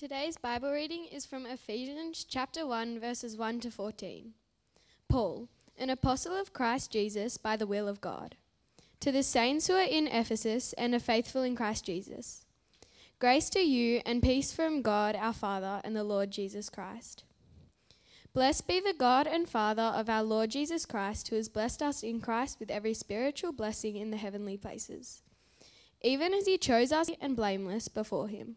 Today's Bible reading is from Ephesians chapter 1, verses 1 to 14. Paul, an apostle of Christ Jesus by the will of God, to the saints who are in Ephesus and are faithful in Christ Jesus. Grace to you and peace from God our Father and the Lord Jesus Christ. Blessed be the God and Father of our Lord Jesus Christ, who has blessed us in Christ with every spiritual blessing in the heavenly places, even as he chose us and blameless before him.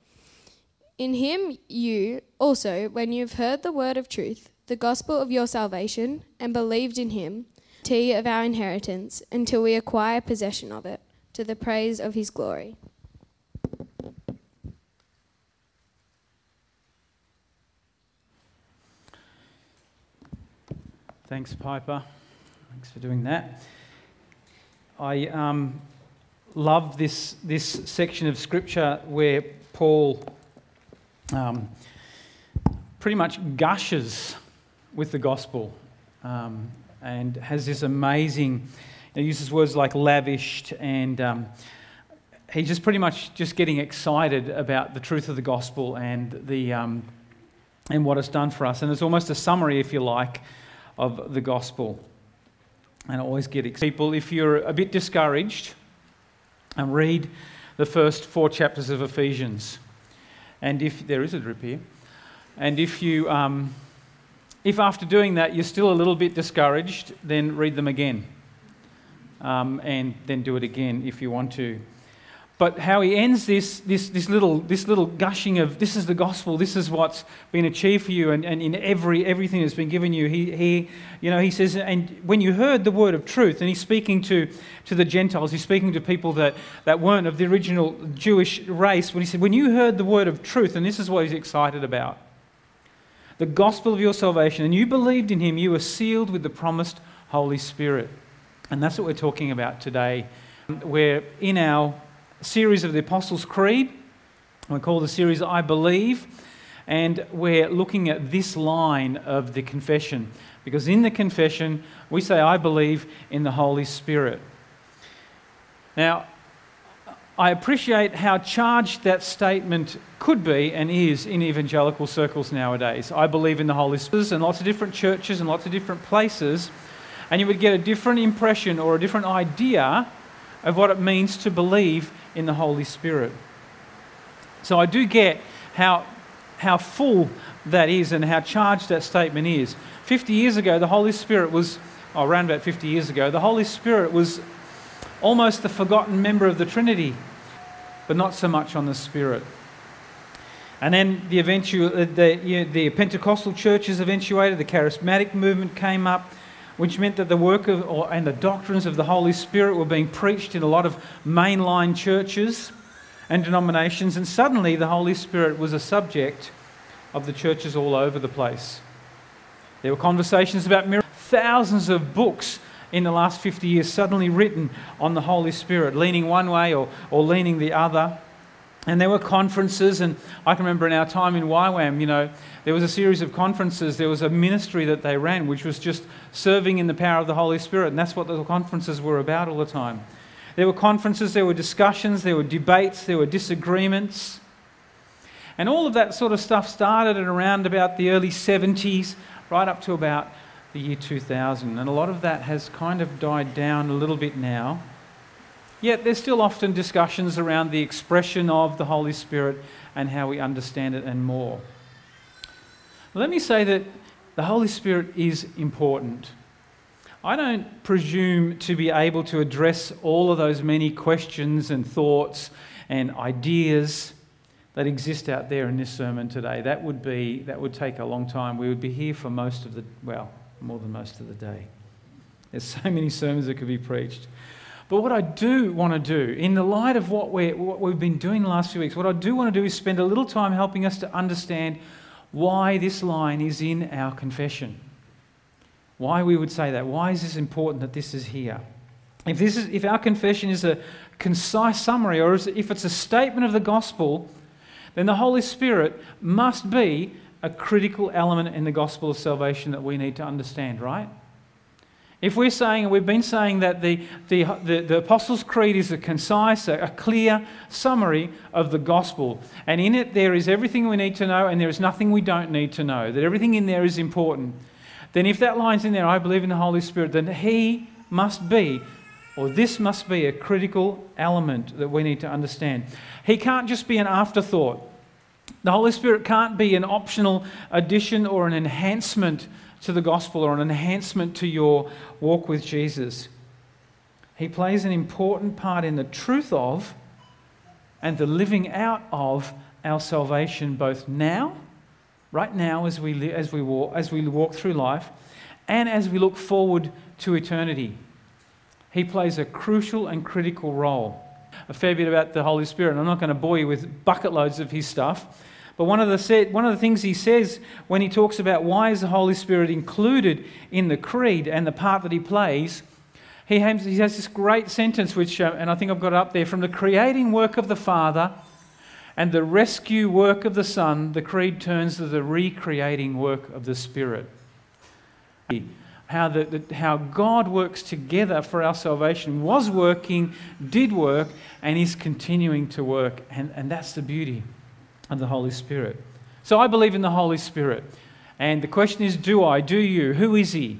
In him you also, when you have heard the word of truth, the gospel of your salvation, and believed in him, T of our inheritance, until we acquire possession of it, to the praise of his glory. Thanks, Piper. Thanks for doing that. I um, love this, this section of scripture where Paul um, pretty much gushes with the gospel um, and has this amazing, he uses words like lavished and um, he's just pretty much just getting excited about the truth of the gospel and, the, um, and what it's done for us. And it's almost a summary, if you like, of the gospel. And I always get excited. People, if you're a bit discouraged, and read the first four chapters of Ephesians. And if there is a drip here, and if you, um, if after doing that you're still a little bit discouraged, then read them again, um, and then do it again if you want to. But how he ends this, this, this, little, this little gushing of this is the gospel, this is what's been achieved for you, and, and in every, everything that's been given you, he, he, you know, he says, and when you heard the word of truth, and he's speaking to, to the Gentiles, he's speaking to people that, that weren't of the original Jewish race, when he said, when you heard the word of truth, and this is what he's excited about, the gospel of your salvation, and you believed in him, you were sealed with the promised Holy Spirit. And that's what we're talking about today. We're in our series of the Apostles' Creed. We call the series I Believe. And we're looking at this line of the confession. Because in the confession, we say, I believe in the Holy Spirit. Now, I appreciate how charged that statement could be and is in evangelical circles nowadays. I believe in the Holy Spirit and lots of different churches and lots of different places, and you would get a different impression or a different idea of what it means to believe in the Holy Spirit. So I do get how, how full that is and how charged that statement is. 50 years ago, the Holy Spirit was, oh, around about 50 years ago, the Holy Spirit was almost the forgotten member of the Trinity, but not so much on the Spirit. And then the, eventual, uh, the, you know, the Pentecostal churches eventuated, the charismatic movement came up, which meant that the work of, or, and the doctrines of the Holy Spirit were being preached in a lot of mainline churches and denominations, and suddenly the Holy Spirit was a subject of the churches all over the place. There were conversations about miracles, thousands of books in the last 50 years suddenly written on the Holy Spirit, leaning one way or, or leaning the other. And there were conferences, and I can remember in our time in YWAM, you know, there was a series of conferences. There was a ministry that they ran, which was just serving in the power of the Holy Spirit, and that's what the conferences were about all the time. There were conferences, there were discussions, there were debates, there were disagreements. And all of that sort of stuff started at around about the early 70s, right up to about the year 2000. And a lot of that has kind of died down a little bit now. Yet there's still often discussions around the expression of the Holy Spirit and how we understand it and more. Let me say that the Holy Spirit is important. I don't presume to be able to address all of those many questions and thoughts and ideas that exist out there in this sermon today. That would be that would take a long time. We would be here for most of the well, more than most of the day. There's so many sermons that could be preached. But what I do want to do, in the light of what, we what we've been doing the last few weeks, what I do want to do is spend a little time helping us to understand why this line is in our confession. Why we would say that. Why is this important that this is here? If, this is, if our confession is a concise summary or if it's a statement of the gospel, then the Holy Spirit must be a critical element in the gospel of salvation that we need to understand, right? If we're saying, and we've been saying that the, the, the, the, Apostles' Creed is a concise, a, a clear summary of the gospel, and in it there is everything we need to know, and there is nothing we don't need to know, that everything in there is important, then if that line's in there, I believe in the Holy Spirit, then He must be, or this must be, a critical element that we need to understand. He can't just be an afterthought. The Holy Spirit can't be an optional addition or an enhancement to the gospel or an enhancement to your walk with Jesus. He plays an important part in the truth of and the living out of our salvation, both now, right now, as we, li- as we, walk, as we walk through life, and as we look forward to eternity. He plays a crucial and critical role. A fair bit about the Holy Spirit. I'm not going to bore you with bucket loads of his stuff. But one of, the, one of the things he says when he talks about why is the Holy Spirit included in the creed and the part that he plays, he has, he has this great sentence, which, uh, and I think I've got it up there, from the creating work of the Father and the rescue work of the Son, the creed turns to the recreating work of the Spirit. How, the, the, how God works together for our salvation, was working, did work, and is continuing to work. And, and that's the beauty of the Holy Spirit. So I believe in the Holy Spirit. And the question is do I? Do you? Who is He?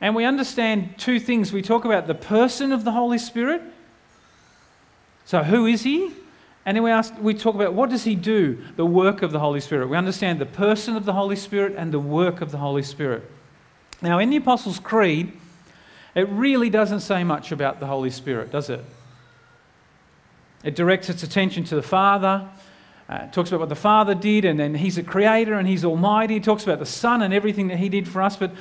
And we understand two things. We talk about the person of the Holy Spirit. So, who is He? And then we, ask, we talk about what does He do? The work of the Holy Spirit. We understand the person of the Holy Spirit and the work of the Holy Spirit. Now, in the Apostles' Creed, it really doesn't say much about the Holy Spirit, does it? It directs its attention to the Father, uh, talks about what the Father did, and then He's a creator and He's almighty. It talks about the Son and everything that He did for us. But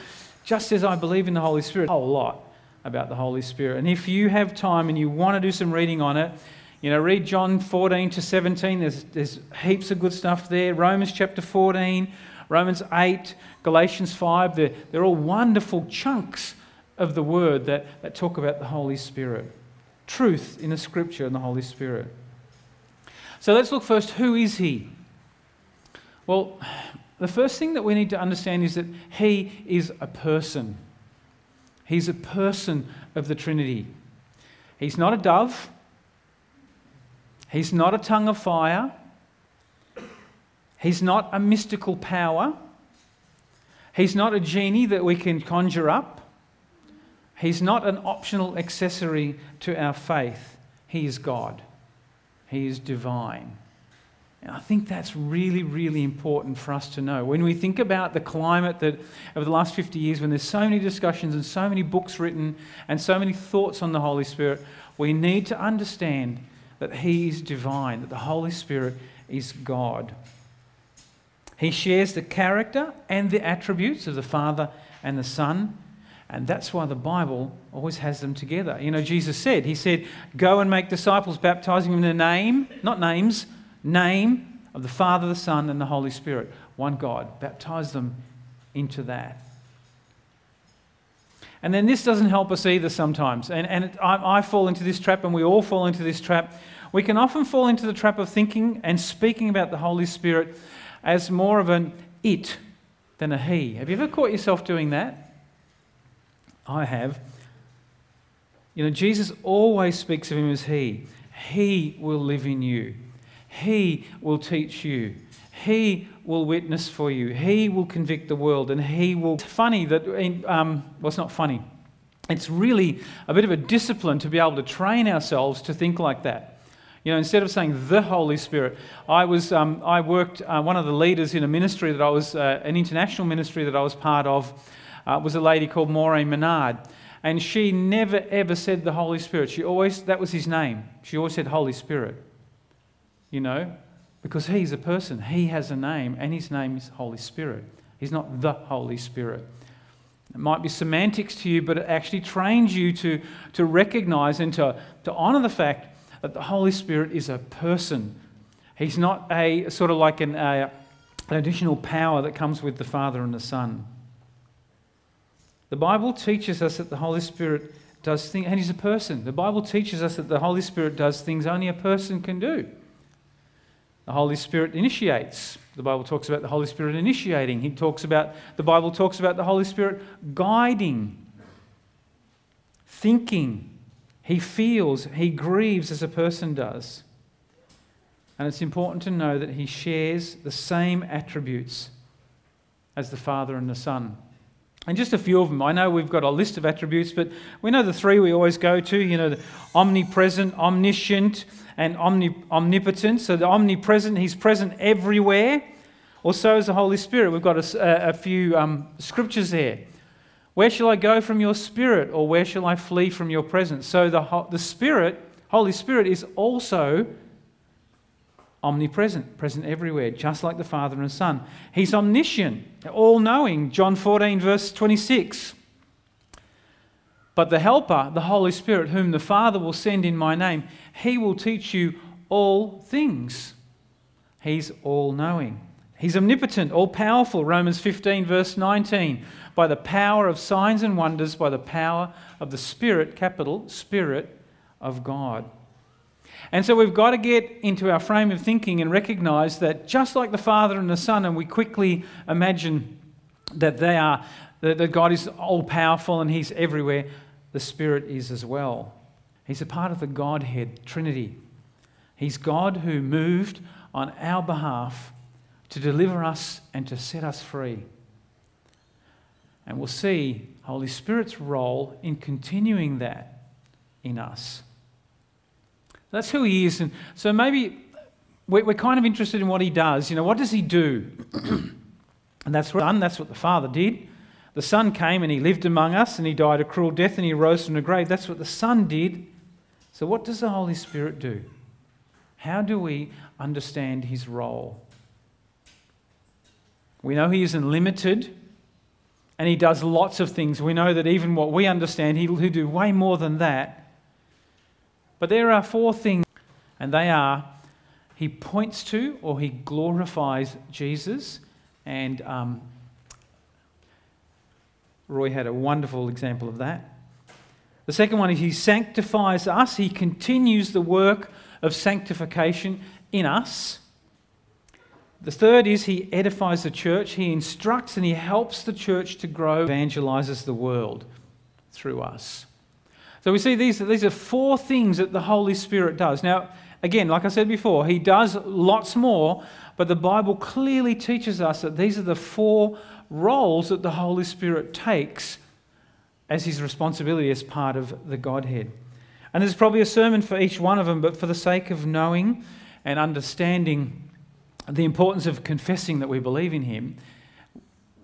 just as I believe in the Holy Spirit, a whole lot about the Holy Spirit. And if you have time and you want to do some reading on it, you know, read John 14 to 17. There's, there's heaps of good stuff there. Romans chapter 14, Romans 8, Galatians 5. They're, they're all wonderful chunks of the Word that, that talk about the Holy Spirit. Truth in the Scripture and the Holy Spirit. So let's look first who is he? Well, the first thing that we need to understand is that he is a person. He's a person of the Trinity. He's not a dove. He's not a tongue of fire. He's not a mystical power. He's not a genie that we can conjure up. He's not an optional accessory to our faith. He is God. He is divine. And I think that's really, really important for us to know. When we think about the climate that over the last 50 years, when there's so many discussions and so many books written and so many thoughts on the Holy Spirit, we need to understand that He is divine, that the Holy Spirit is God. He shares the character and the attributes of the Father and the Son. And that's why the Bible always has them together. You know, Jesus said, He said, Go and make disciples, baptizing them in the name, not names, name of the Father, the Son, and the Holy Spirit. One God. Baptize them into that. And then this doesn't help us either sometimes. And, and I, I fall into this trap, and we all fall into this trap. We can often fall into the trap of thinking and speaking about the Holy Spirit as more of an it than a he. Have you ever caught yourself doing that? I have. You know, Jesus always speaks of him as He. He will live in you, He will teach you, He will witness for you, He will convict the world, and He will. It's funny that, um, well, it's not funny. It's really a bit of a discipline to be able to train ourselves to think like that. You know, instead of saying the Holy Spirit, I was um, I worked uh, one of the leaders in a ministry that I was uh, an international ministry that I was part of uh, was a lady called Maureen Menard, and she never ever said the Holy Spirit. She always that was his name. She always said Holy Spirit. You know, because he's a person, he has a name, and his name is Holy Spirit. He's not the Holy Spirit. It might be semantics to you, but it actually trains you to, to recognize and to, to honor the fact that the Holy Spirit is a person. He's not a sort of like an, an additional power that comes with the Father and the Son. The Bible teaches us that the Holy Spirit does things, and He's a person. The Bible teaches us that the Holy Spirit does things only a person can do. The Holy Spirit initiates. The Bible talks about the Holy Spirit initiating. He talks about the Bible talks about the Holy Spirit guiding, thinking. He feels, he grieves as a person does. And it's important to know that he shares the same attributes as the Father and the Son. And just a few of them. I know we've got a list of attributes, but we know the three we always go to, you know, omnipresent, omniscient, and omni- omnipotent. So the omnipresent, he's present everywhere. Also, so is the Holy Spirit. We've got a, a few um, scriptures there. Where shall I go from your spirit, or where shall I flee from your presence? So the, the Spirit, Holy Spirit, is also omnipresent, present everywhere, just like the Father and Son. He's omniscient, all knowing. John 14, verse 26. But the Helper, the Holy Spirit, whom the Father will send in my name, he will teach you all things. He's all knowing. He's omnipotent, all powerful. Romans 15, verse 19. By the power of signs and wonders, by the power of the Spirit, capital, Spirit of God. And so we've got to get into our frame of thinking and recognize that just like the Father and the Son, and we quickly imagine that they are that God is all powerful and He's everywhere the Spirit is as well. He's a part of the Godhead Trinity. He's God who moved on our behalf to deliver us and to set us free. And we'll see Holy Spirit's role in continuing that in us. That's who he is. And so maybe we're kind of interested in what he does. You know, what does he do? and that's what, that's what the Father did. The Son came and he lived among us and he died a cruel death and he rose from the grave. That's what the Son did. So, what does the Holy Spirit do? How do we understand his role? We know he isn't limited and he does lots of things. We know that even what we understand, he'll do way more than that. But there are four things, and they are he points to or he glorifies Jesus and um, Roy had a wonderful example of that. The second one is he sanctifies us, he continues the work of sanctification in us. The third is he edifies the church, he instructs and he helps the church to grow, evangelizes the world through us. So we see these, these are four things that the Holy Spirit does. Now, again, like I said before, he does lots more, but the Bible clearly teaches us that these are the four roles that the Holy Spirit takes as his responsibility as part of the Godhead. And there's probably a sermon for each one of them, but for the sake of knowing and understanding the importance of confessing that we believe in him,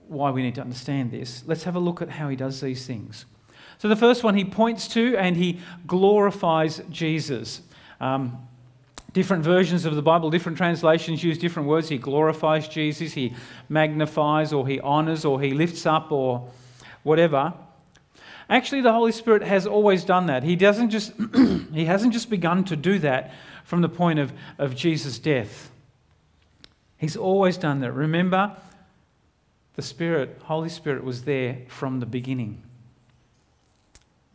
why we need to understand this, let's have a look at how he does these things. So, the first one he points to and he glorifies Jesus. Um, Different versions of the Bible, different translations use different words. He glorifies Jesus, he magnifies, or he honors, or he lifts up, or whatever. Actually, the Holy Spirit has always done that. He, doesn't just, he hasn't just begun to do that from the point of, of Jesus' death. He's always done that. Remember, the Spirit, Holy Spirit, was there from the beginning.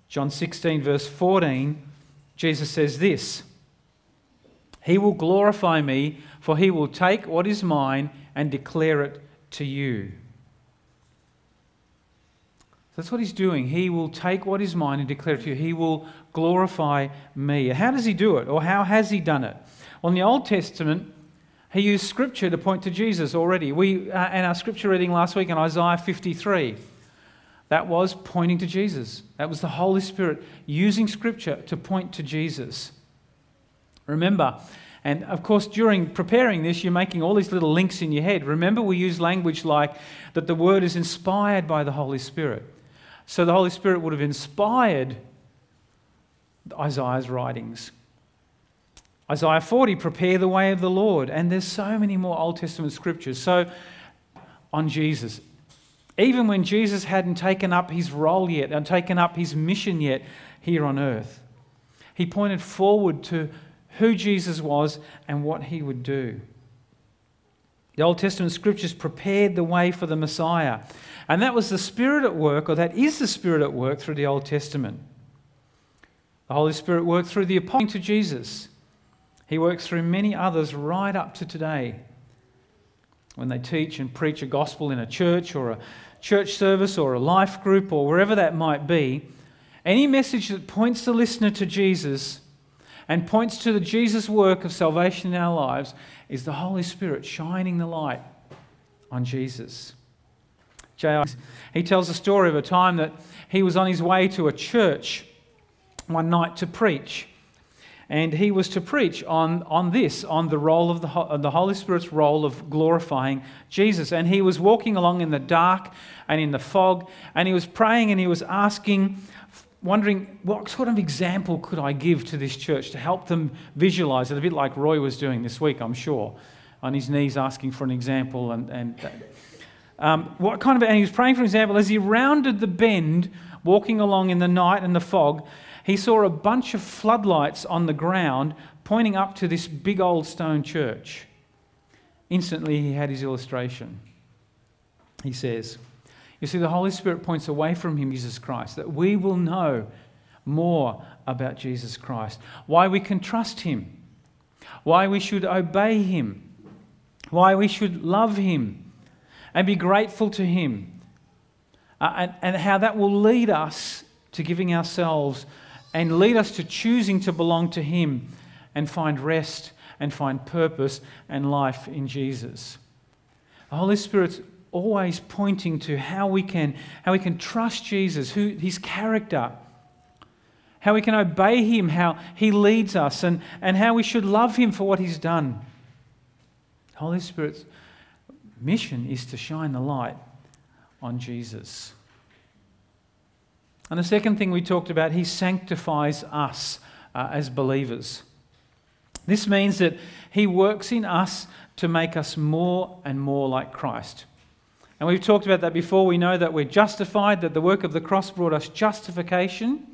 John 16, verse 14, Jesus says this. He will glorify me, for he will take what is mine and declare it to you. That's what he's doing. He will take what is mine and declare it to you. He will glorify me. How does he do it? Or how has he done it? Well, in the Old Testament, he used scripture to point to Jesus already. We, uh, and our scripture reading last week in Isaiah 53, that was pointing to Jesus. That was the Holy Spirit using scripture to point to Jesus. Remember, and of course, during preparing this, you're making all these little links in your head. Remember, we use language like that the word is inspired by the Holy Spirit. So the Holy Spirit would have inspired Isaiah's writings. Isaiah 40, prepare the way of the Lord. And there's so many more Old Testament scriptures. So, on Jesus. Even when Jesus hadn't taken up his role yet and taken up his mission yet here on earth, he pointed forward to who Jesus was and what he would do. The Old Testament scriptures prepared the way for the Messiah. And that was the Spirit at work, or that is the Spirit at work through the Old Testament. The Holy Spirit worked through the apostles to Jesus. He works through many others right up to today. When they teach and preach a gospel in a church or a church service or a life group or wherever that might be, any message that points the listener to Jesus and points to the Jesus work of salvation in our lives is the Holy Spirit shining the light on Jesus. J.I. He tells a story of a time that he was on his way to a church one night to preach. And he was to preach on, on this, on the role of the, the Holy Spirit's role of glorifying Jesus. And he was walking along in the dark and in the fog, and he was praying and he was asking, wondering what sort of example could I give to this church to help them visualize it, a bit like Roy was doing this week, I'm sure, on his knees asking for an example. And, and um, what kind of, and he was praying for an example as he rounded the bend, walking along in the night and the fog he saw a bunch of floodlights on the ground pointing up to this big old stone church. Instantly, he had his illustration. He says, You see, the Holy Spirit points away from him, Jesus Christ, that we will know more about Jesus Christ, why we can trust him, why we should obey him, why we should love him and be grateful to him, uh, and, and how that will lead us to giving ourselves and lead us to choosing to belong to Him and find rest and find purpose and life in Jesus. The Holy Spirit's always pointing to how we can, how we can trust Jesus, who, His character, how we can obey Him, how He leads us, and, and how we should love Him for what He's done. The Holy Spirit's mission is to shine the light on Jesus. And the second thing we talked about, he sanctifies us uh, as believers. This means that he works in us to make us more and more like Christ. And we've talked about that before. We know that we're justified, that the work of the cross brought us justification.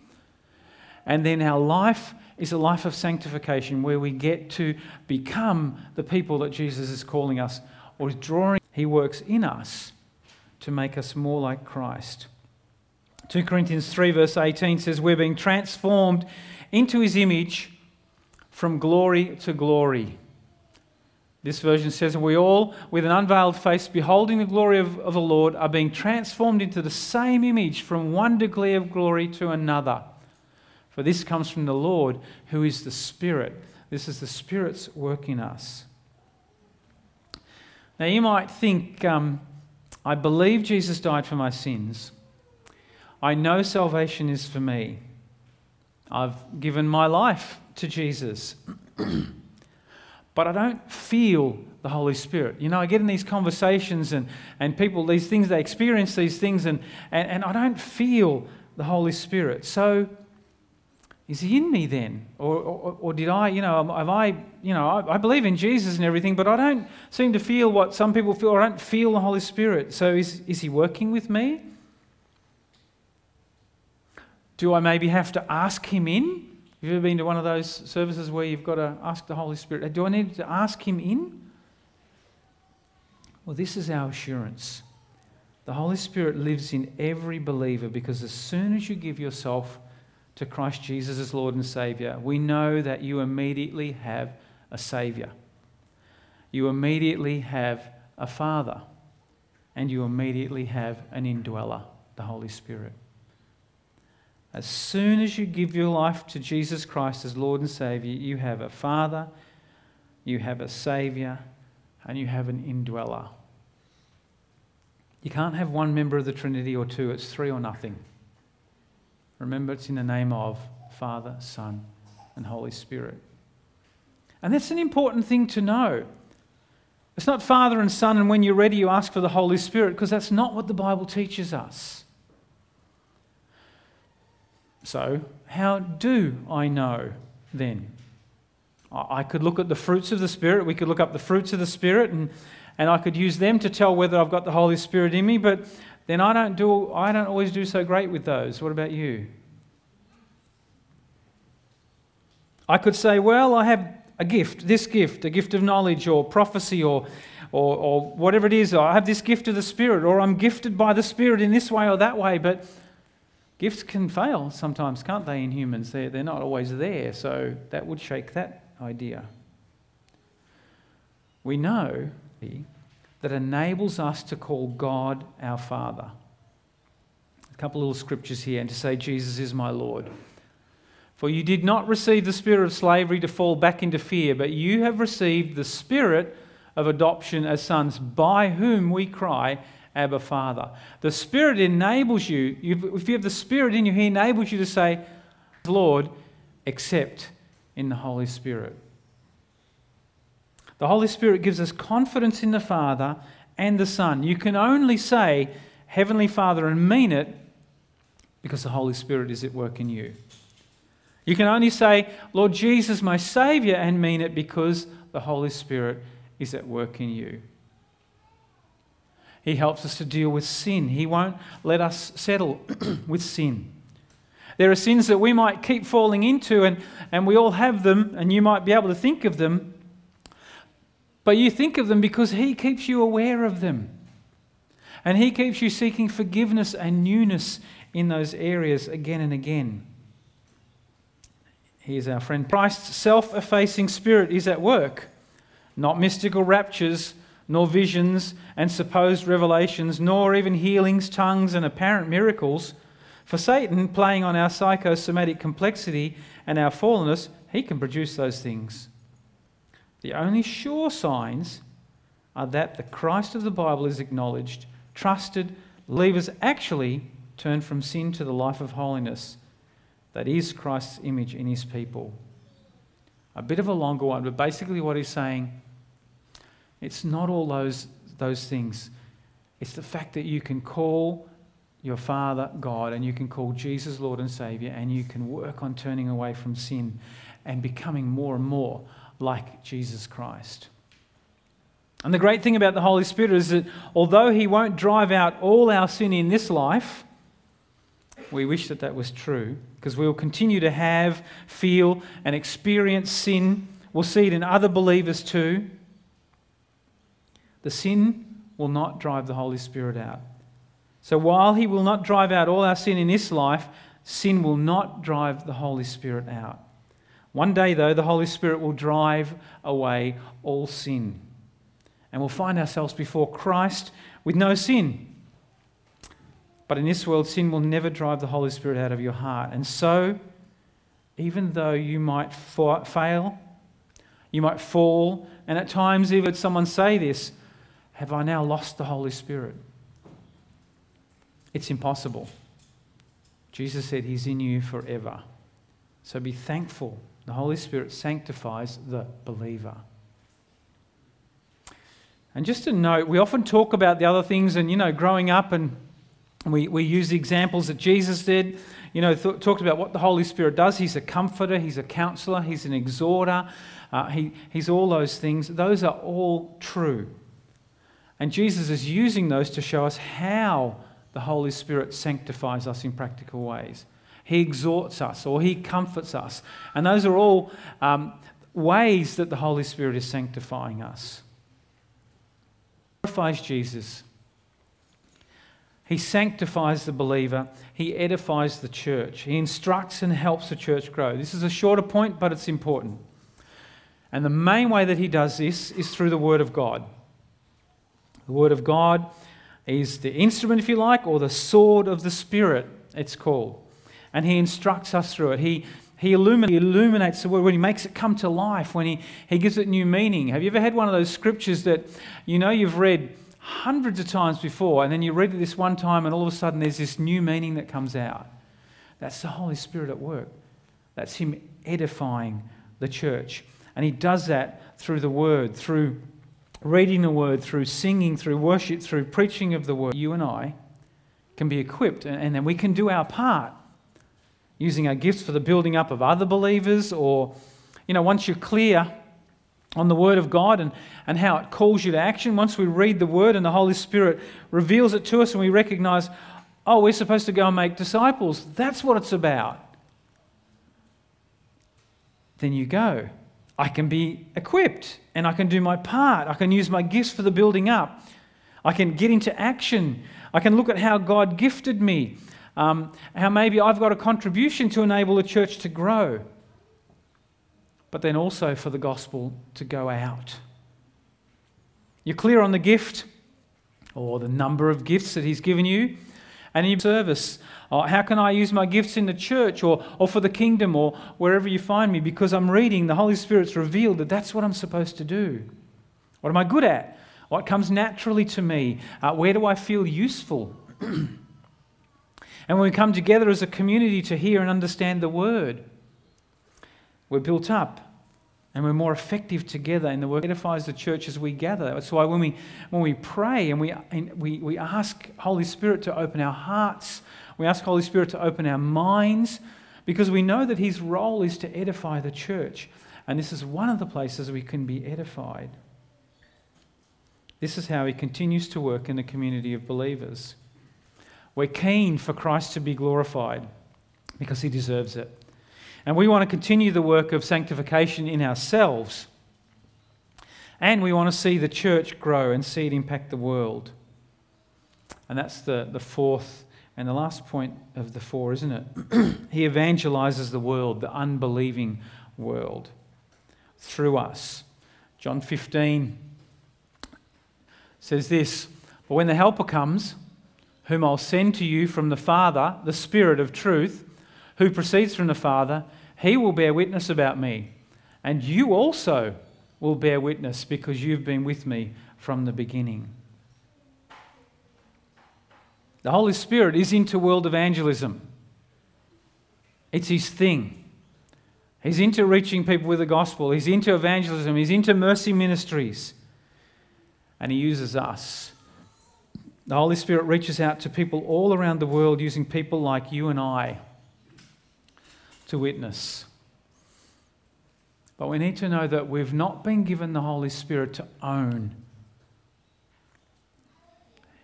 And then our life is a life of sanctification where we get to become the people that Jesus is calling us or is drawing. He works in us to make us more like Christ. 2 Corinthians 3, verse 18 says, We're being transformed into his image from glory to glory. This version says, We all, with an unveiled face, beholding the glory of, of the Lord, are being transformed into the same image from one degree of glory to another. For this comes from the Lord, who is the Spirit. This is the Spirit's work in us. Now, you might think, um, I believe Jesus died for my sins. I know salvation is for me. I've given my life to Jesus. but I don't feel the Holy Spirit. You know, I get in these conversations and, and people, these things, they experience these things, and, and, and I don't feel the Holy Spirit. So, is he in me then? Or, or, or did I, you know, have I, you know, I, I, believe in Jesus and everything, but I don't seem to feel what some people feel, I don't feel the Holy Spirit. So, is, is he working with me? Do I maybe have to ask Him in? Have you ever been to one of those services where you've got to ask the Holy Spirit? Do I need to ask Him in? Well, this is our assurance. The Holy Spirit lives in every believer because as soon as you give yourself to Christ Jesus as Lord and Savior, we know that you immediately have a Savior. You immediately have a Father. And you immediately have an indweller, the Holy Spirit. As soon as you give your life to Jesus Christ as Lord and Savior, you have a Father, you have a Savior, and you have an indweller. You can't have one member of the Trinity or two, it's three or nothing. Remember, it's in the name of Father, Son, and Holy Spirit. And that's an important thing to know. It's not Father and Son, and when you're ready, you ask for the Holy Spirit, because that's not what the Bible teaches us. So, how do I know then? I could look at the fruits of the Spirit. We could look up the fruits of the Spirit, and, and I could use them to tell whether I've got the Holy Spirit in me, but then I don't, do, I don't always do so great with those. What about you? I could say, well, I have a gift, this gift, a gift of knowledge or prophecy or, or, or whatever it is. I have this gift of the Spirit, or I'm gifted by the Spirit in this way or that way, but gifts can fail sometimes, can't they, in humans? They're, they're not always there, so that would shake that idea. We know that enables us to call God our Father. A couple little scriptures here, and to say, Jesus is my Lord. For you did not receive the spirit of slavery to fall back into fear, but you have received the spirit of adoption as sons, by whom we cry, Abba, Father. The Spirit enables you, if you have the Spirit in you, He enables you to say, Lord, except in the Holy Spirit. The Holy Spirit gives us confidence in the Father and the Son. You can only say, Heavenly Father, and mean it because the Holy Spirit is at work in you. You can only say, Lord Jesus, my Saviour, and mean it because the Holy Spirit is at work in you. He helps us to deal with sin. He won't let us settle with sin. There are sins that we might keep falling into, and, and we all have them, and you might be able to think of them. But you think of them because He keeps you aware of them. And He keeps you seeking forgiveness and newness in those areas again and again. He is our friend. Christ's self effacing spirit is at work, not mystical raptures, nor visions and supposed revelations, nor even healings, tongues, and apparent miracles for Satan, playing on our psychosomatic complexity and our fallenness, he can produce those things. The only sure signs are that the Christ of the Bible is acknowledged, trusted, believers actually turn from sin to the life of holiness. That is Christ's image in his people. A bit of a longer one, but basically what he's saying, it's not all those, those things. It's the fact that you can call your Father God and you can call Jesus Lord and Savior and you can work on turning away from sin and becoming more and more like Jesus Christ. And the great thing about the Holy Spirit is that although He won't drive out all our sin in this life, we wish that that was true because we will continue to have, feel, and experience sin. We'll see it in other believers too. The sin will not drive the Holy Spirit out. So while He will not drive out all our sin in this life, sin will not drive the Holy Spirit out. One day, though, the Holy Spirit will drive away all sin. And we'll find ourselves before Christ with no sin. But in this world, sin will never drive the Holy Spirit out of your heart. And so, even though you might fa- fail, you might fall, and at times even someone say this, have I now lost the Holy Spirit? It's impossible. Jesus said he's in you forever. So be thankful. The Holy Spirit sanctifies the believer. And just a note, we often talk about the other things, and you know, growing up, and we, we use the examples that Jesus did. You know, th- talked about what the Holy Spirit does. He's a comforter, He's a counselor, He's an exhorter, uh, he, He's all those things. Those are all true. And Jesus is using those to show us how the Holy Spirit sanctifies us in practical ways. He exhorts us or He comforts us. And those are all um, ways that the Holy Spirit is sanctifying us. Glorifies Jesus. He sanctifies the believer. He edifies the church. He instructs and helps the church grow. This is a shorter point, but it's important. And the main way that he does this is through the Word of God. The Word of God is the instrument, if you like, or the sword of the Spirit, it's called. And he instructs us through it. He, he, illuminates, he illuminates the word when he makes it come to life, when he, he gives it new meaning. Have you ever had one of those scriptures that you know you've read hundreds of times before, and then you read it this one time, and all of a sudden there's this new meaning that comes out? That's the Holy Spirit at work. That's Him edifying the church. And He does that through the Word, through reading the Word, through singing, through worship, through preaching of the Word. You and I can be equipped, and then we can do our part using our gifts for the building up of other believers, or, you know, once you're clear on the Word of God and, and how it calls you to action, once we read the Word and the Holy Spirit reveals it to us and we recognize, oh, we're supposed to go and make disciples, that's what it's about. Then you go. I can be equipped and I can do my part. I can use my gifts for the building up. I can get into action. I can look at how God gifted me, um, how maybe I've got a contribution to enable the church to grow but then also for the gospel to go out. You're clear on the gift or the number of gifts that He's given you, and in service. Oh, how can I use my gifts in the church or, or for the kingdom or wherever you find me? Because I'm reading, the Holy Spirit's revealed that that's what I'm supposed to do. What am I good at? What comes naturally to me? Uh, where do I feel useful? and when we come together as a community to hear and understand the word, we're built up and we're more effective together in the work. It edifies the church as we gather. That's why when we, when we pray and we, and we, we ask Holy Spirit to open our hearts, we ask Holy Spirit to open our minds, because we know that His role is to edify the church. And this is one of the places we can be edified. This is how He continues to work in the community of believers. We're keen for Christ to be glorified because He deserves it. And we want to continue the work of sanctification in ourselves. And we want to see the church grow and see it impact the world. And that's the, the fourth and the last point of the four, isn't it? he evangelizes the world, the unbelieving world, through us. John 15 says this But when the Helper comes, whom I'll send to you from the Father, the Spirit of truth, who proceeds from the Father, he will bear witness about me. And you also will bear witness because you've been with me from the beginning. The Holy Spirit is into world evangelism, it's his thing. He's into reaching people with the gospel, he's into evangelism, he's into mercy ministries, and he uses us. The Holy Spirit reaches out to people all around the world using people like you and I to witness. But we need to know that we've not been given the Holy Spirit to own.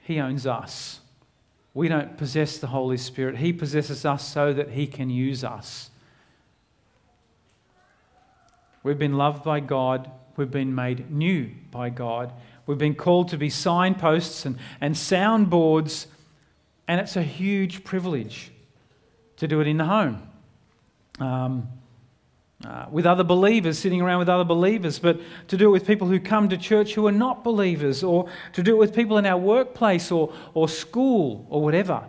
He owns us. We don't possess the Holy Spirit. He possesses us so that He can use us. We've been loved by God. We've been made new by God. We've been called to be signposts and, and soundboards, and it's a huge privilege to do it in the home um, uh, with other believers, sitting around with other believers, but to do it with people who come to church who are not believers, or to do it with people in our workplace or, or school or whatever,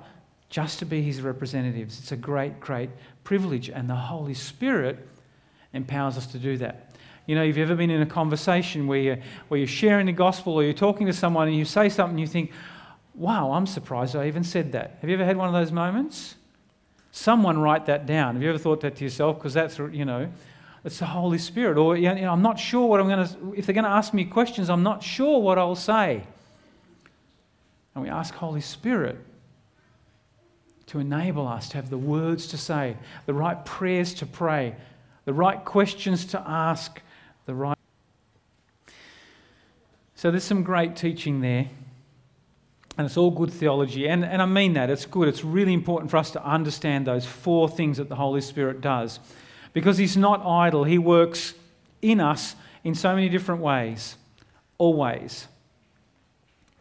just to be his representatives. It's a great, great privilege, and the Holy Spirit empowers us to do that. You know, if you've ever been in a conversation where you're, where you're sharing the gospel or you're talking to someone and you say something, you think, wow, I'm surprised I even said that. Have you ever had one of those moments? Someone write that down. Have you ever thought that to yourself? Because that's, you know, it's the Holy Spirit. Or, you know, I'm not sure what I'm going to, if they're going to ask me questions, I'm not sure what I'll say. And we ask Holy Spirit to enable us to have the words to say, the right prayers to pray, the right questions to ask, the right. So there's some great teaching there. And it's all good theology. And, and I mean that. It's good. It's really important for us to understand those four things that the Holy Spirit does. Because He's not idle, He works in us in so many different ways, always.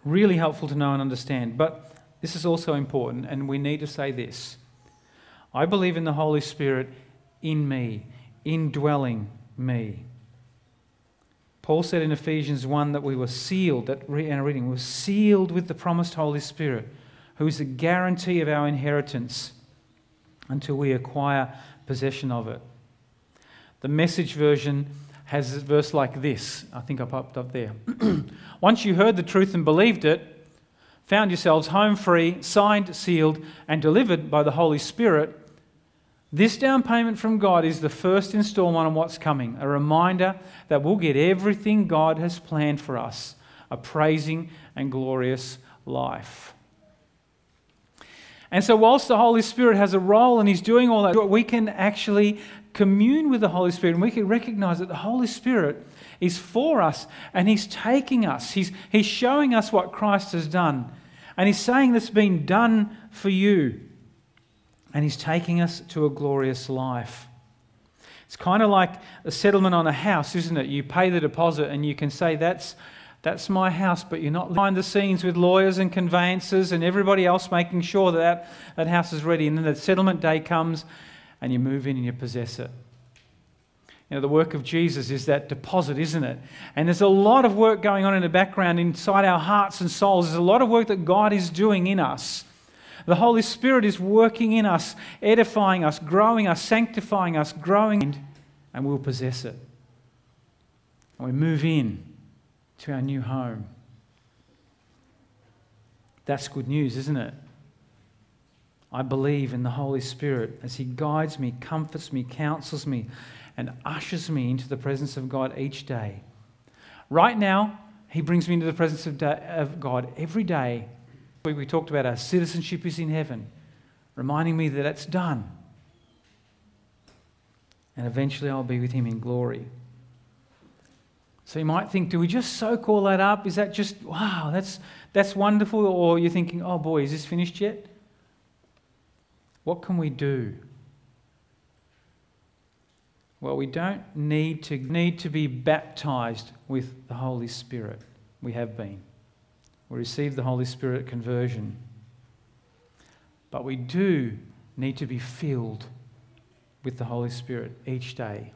Really helpful to know and understand. But this is also important, and we need to say this I believe in the Holy Spirit in me, indwelling me. Paul said in Ephesians 1 that we were sealed, that in our reading, we were sealed with the promised Holy Spirit, who is the guarantee of our inheritance until we acquire possession of it. The message version has a verse like this. I think I popped up there. Once you heard the truth and believed it, found yourselves home free, signed, sealed, and delivered by the Holy Spirit, This down payment from God is the first installment on what's coming, a reminder that we'll get everything God has planned for us a praising and glorious life. And so, whilst the Holy Spirit has a role and He's doing all that, we can actually commune with the Holy Spirit and we can recognize that the Holy Spirit is for us and He's taking us. He's, he's showing us what Christ has done. And He's saying that's been done for you. And He's taking us to a glorious life. It's kind of like a settlement on a house, isn't it? You pay the deposit and you can say, That's that's my house, but you're not behind the scenes with lawyers and conveyancers and everybody else making sure that, that that house is ready. And then the settlement day comes and you move in and you possess it. You know, the work of Jesus is that deposit, isn't it? And there's a lot of work going on in the background inside our hearts and souls. There's a lot of work that God is doing in us. The Holy Spirit is working in us, edifying us, growing us, sanctifying us, growing, and we'll possess it. And we move in to our new home. That's good news, isn't it? I believe in the Holy Spirit as He guides me, comforts me, counsels me, and ushers me into the presence of God each day. Right now, He brings me into the presence of, God every day. We talked about our citizenship is in heaven, reminding me that it's done. And eventually I'll be with Him in glory. So you might think, do we just soak all that up? Is that just, wow, that's, that's wonderful? Or you're thinking, oh boy, is this finished yet? What can we do? Well, we don't need to, need to be baptized with the Holy Spirit. We have been. We receive the Holy Spirit conversion. But we do need to be filled with the Holy Spirit each day.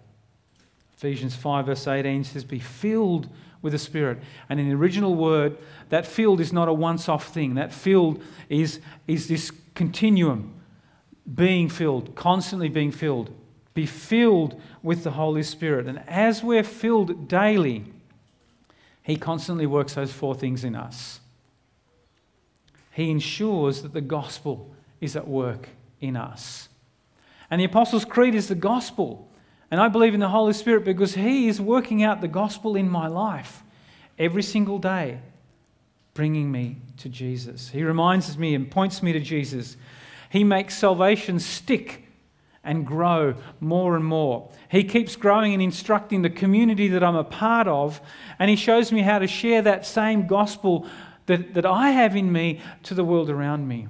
Ephesians 5, verse 18 says, Be filled with the Spirit. And in the original word, that filled is not a once off thing. That filled is, is this continuum being filled, constantly being filled. Be filled with the Holy Spirit. And as we're filled daily, He constantly works those four things in us. He ensures that the gospel is at work in us. And the Apostles' Creed is the gospel. And I believe in the Holy Spirit because He is working out the gospel in my life every single day, bringing me to Jesus. He reminds me and points me to Jesus. He makes salvation stick and grow more and more. He keeps growing and instructing the community that I'm a part of, and He shows me how to share that same gospel that, that I have in me to the world around me.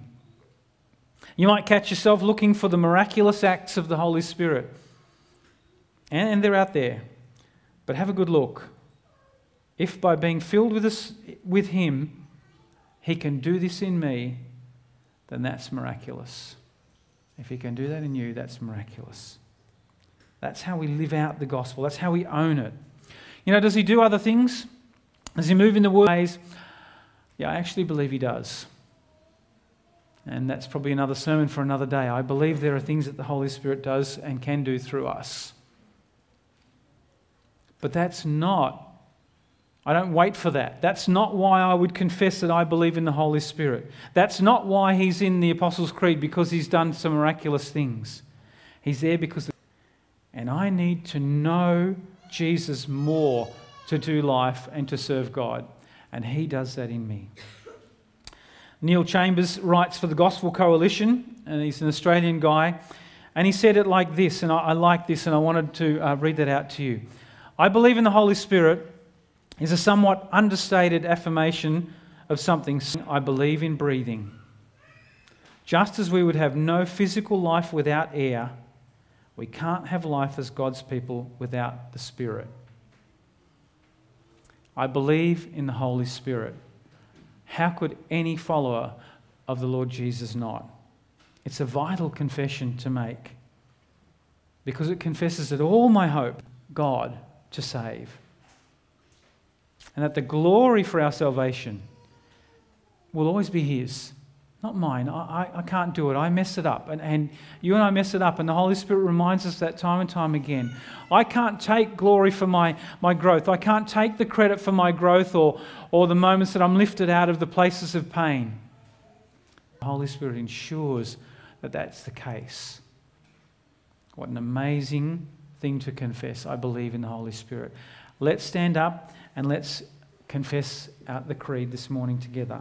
You might catch yourself looking for the miraculous acts of the Holy Spirit and they're out there. But have a good look. If by being filled with, this, with Him, He can do this in me, then that's miraculous. If He can do that in you, that's miraculous. That's how we live out the gospel, that's how we own it. You know, does He do other things? Does He move in the ways? Yeah, I actually believe He does. And that's probably another sermon for another day. I believe there are things that the Holy Spirit does and can do through us. But that's not, I don't wait for that. That's not why I would confess that I believe in the Holy Spirit. That's not why he's in the Apostles' Creed because he's done some miraculous things. He's there because, and I need to know Jesus more to do life and to serve God. And he does that in me. Neil Chambers writes for the Gospel Coalition, and he's an Australian guy. And he said it like this, and I, I like this, and I wanted to uh, read that out to you. I believe in the Holy Spirit is a somewhat understated affirmation of something I believe in breathing. Just as we would have no physical life without air, we can't have life as God's people without the Spirit. I believe in the Holy Spirit. How could any follower of the Lord Jesus not? It's a vital confession to make because it confesses that all my hope, God, to save. And that the glory for our salvation will always be His, not mine. I, I, I, can't do it. I mess it up. And, and you and I mess it up. And the Holy Spirit reminds us that time and time again. I can't take glory for my, my growth. I can't take the credit for my growth or, or the moments that I'm lifted out of the places of pain. The Holy Spirit ensures that that's the case. What an amazing thing to confess. I believe in the Holy Spirit. Let's stand up and let's confess out the creed this morning together.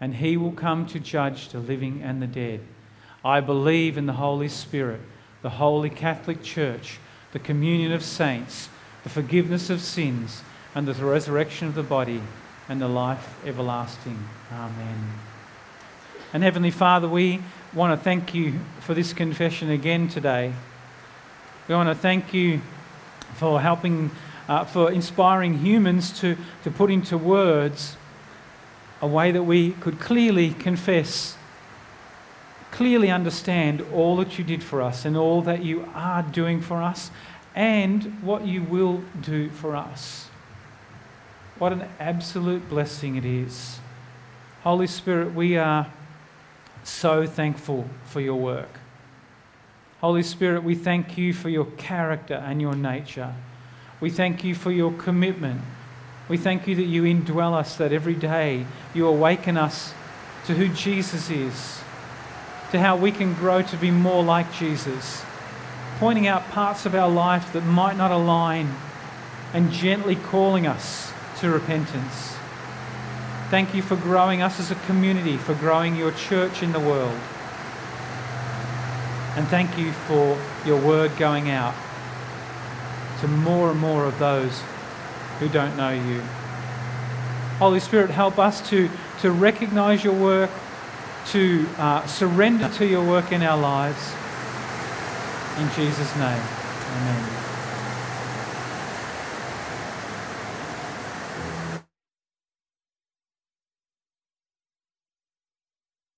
and he will come to judge the living and the dead. I believe in the Holy Spirit, the holy Catholic Church, the communion of saints, the forgiveness of sins, and the resurrection of the body, and the life everlasting. Amen. And Heavenly Father, we want to thank you for this confession again today. We want to thank you for helping, uh, for inspiring humans to, to put into words a way that we could clearly confess, clearly understand all that you did for us and all that you are doing for us and what you will do for us. What an absolute blessing it is. Holy Spirit, we are so thankful for your work. Holy Spirit, we thank you for your character and your nature. We thank you for your commitment we thank you that you indwell us, that every day you awaken us to who Jesus is, to how we can grow to be more like Jesus, pointing out parts of our life that might not align and gently calling us to repentance. Thank you for growing us as a community, for growing your church in the world. And thank you for your word going out to more and more of those who don't know you. Holy Spirit, help us to, to recognize your work, to uh, surrender to your work in our lives. In Jesus' name, amen.